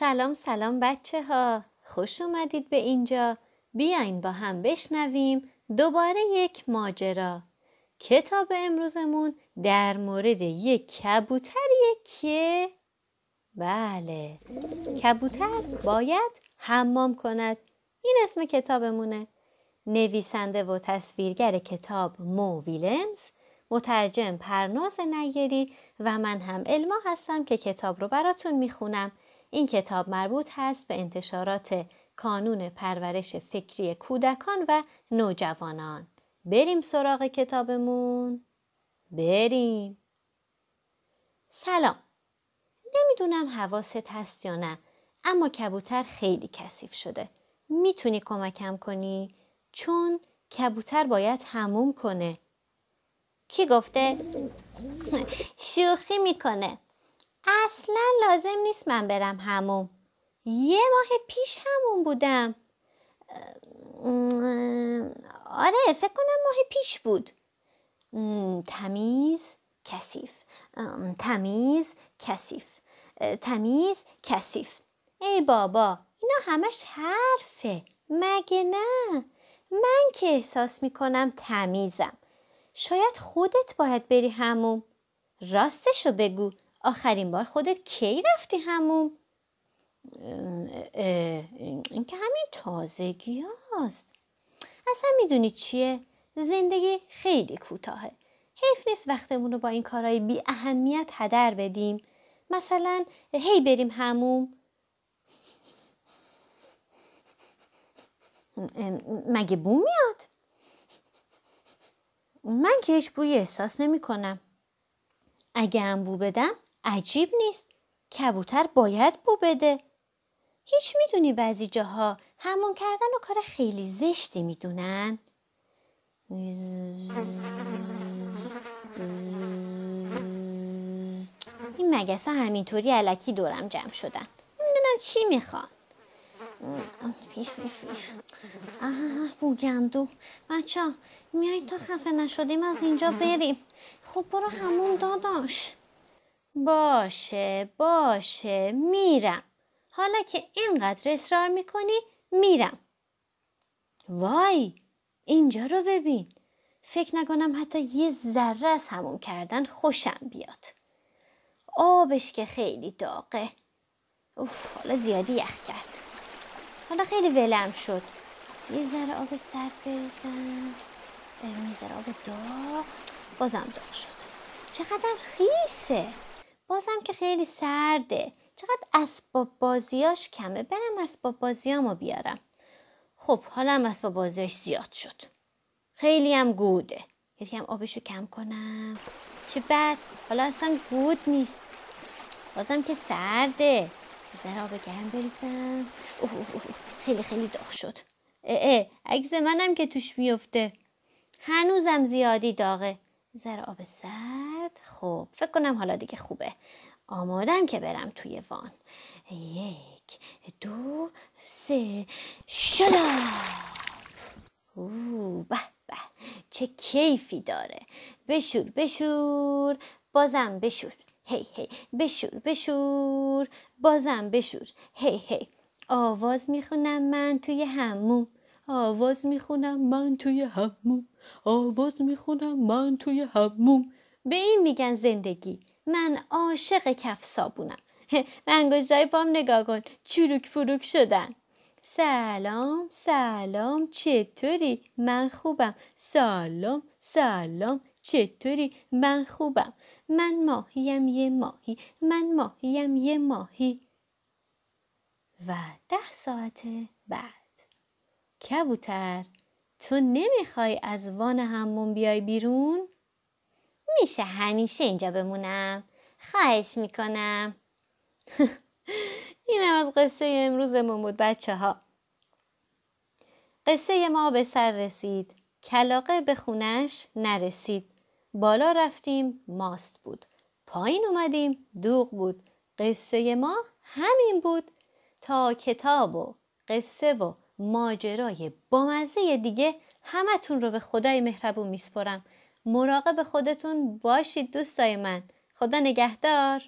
سلام سلام بچه ها خوش اومدید به اینجا. بیاین با هم بشنویم دوباره یک ماجرا. کتاب امروزمون در مورد یک کبوتریه که بله کبوتر باید حمام کند. این اسم کتابمونه. نویسنده و تصویرگر کتاب مو ویلمز مترجم پرناز نیری و من هم علما هستم که کتاب رو براتون می‌خونم. این کتاب مربوط هست به انتشارات کانون پرورش فکری کودکان و نوجوانان. بریم سراغ کتابمون. بریم. سلام. نمی‌دونم حواست هست یا نه اما کبوتر خیلی کثیف شده. می‌تونی کمکم کنی؟ چون کبوتر باید هموم کنه. کی گفته؟ شوخی می‌کنه. اصلا لازم نیست من برم هموم. یه ماه پیش همون بودم. آره فکر کنم ماه پیش بود. تمیز کثیف. تمیز کثیف. تمیز کثیف. ای بابا اینا همش حرفه. مگه نه؟ من که احساس می‌کنم تمیزم. شاید خودت باید بری هموم. راستشو بگو. آخرین بار خودت کی رفتی هموم این که همین تازگی هاست. اصلا می‌دونی چیه؟ زندگی خیلی کوتاهه. حیف نیست وقتمون رو با این کارهای بی اهمیت هدر بدیم. مثلا هی بریم هموم مگه بو میاد؟ من که هیچ بوی احساس نمی کنم اگه هم بو بدم عجیب نیست. کبوتر باید بو بده. هیچ می‌دونی بعضی جاها همون کردن و کار خیلی زشتی می‌دونن. این مگس ها همینطوری علکی دورم جمع شدن. نمی‌دونم چی می‌خوان. بیف بیف بیف. آه بوگندو بچه تا خفه نشدیم از اینجا بریم. خب برو همون داداش. باشه باشه میرم. حالا که اینقدر اصرار می‌کنی میرم. وای اینجا رو ببین. فکر نکنم حتی یه ذره از همون کردن خوشم بیاد. آبش که خیلی داغه. اوف حالا زیادی یخ کرد. حالا خیلی ولم شد. یه ذره آب سرد بریزم یه ذره آب داغ. بازم داغ شد. چقدر خیسه. بازم که خیلی سرده. چقدر اسباب بازیاش کمه؟ برم اسباب بازیامو بیارم. خب حالا هم اسباب بازیاش زیاد شد. خیلی هم گوده. یکی هم آبشو کم کنم. چه بد. حالا اصلا گود نیست. بازم که سرده. ذره آب گرم بریزم. اوه اوه خیلی خیلی داغ شد. اه اه. عکس منم که توش میفته هنوزم زیادی داغه. ذره آب سرد. خب فکر کنم حالا دیگه خوبه. آمادم که برم توی وان. یک دو سه. شلا! به به. چه کیفی داره. بشور بشور. بازم بشور. هی هی. بشور بشور. بازم بشور. هی هی. آواز می‌خونم من توی هموم. آواز می‌خونم من توی هموم. آواز می‌خونم من توی هموم به این میگن زندگی. من عاشق کف صابونم. انگشتای پام نگاه کن. چروک پروک شدن. سلام سلام چطوری؟ من خوبم. سلام سلام چطوری؟ من خوبم. من ماهیم یه ماهی. من ماهیم یه ماهی. و ده ساعت بعد. کبوتر. تو نمی‌خوای از وان همون بیای بیرون؟ میشه همیشه اینجا بمونم. خواهش می‌کنم. اینم از قصه امروزمون بود بچه ها قصه ما به سر رسید. کلاقه به خونش نرسید. بالا رفتیم ماست بود. پایین اومدیم دوغ بود. قصه ما همین بود. تا کتاب و قصه و ماجرای بامزه دیگه همتون رو به خدای مهربون میسپرم. مراقب خودتون باشید دوستای من. خدا نگهدار.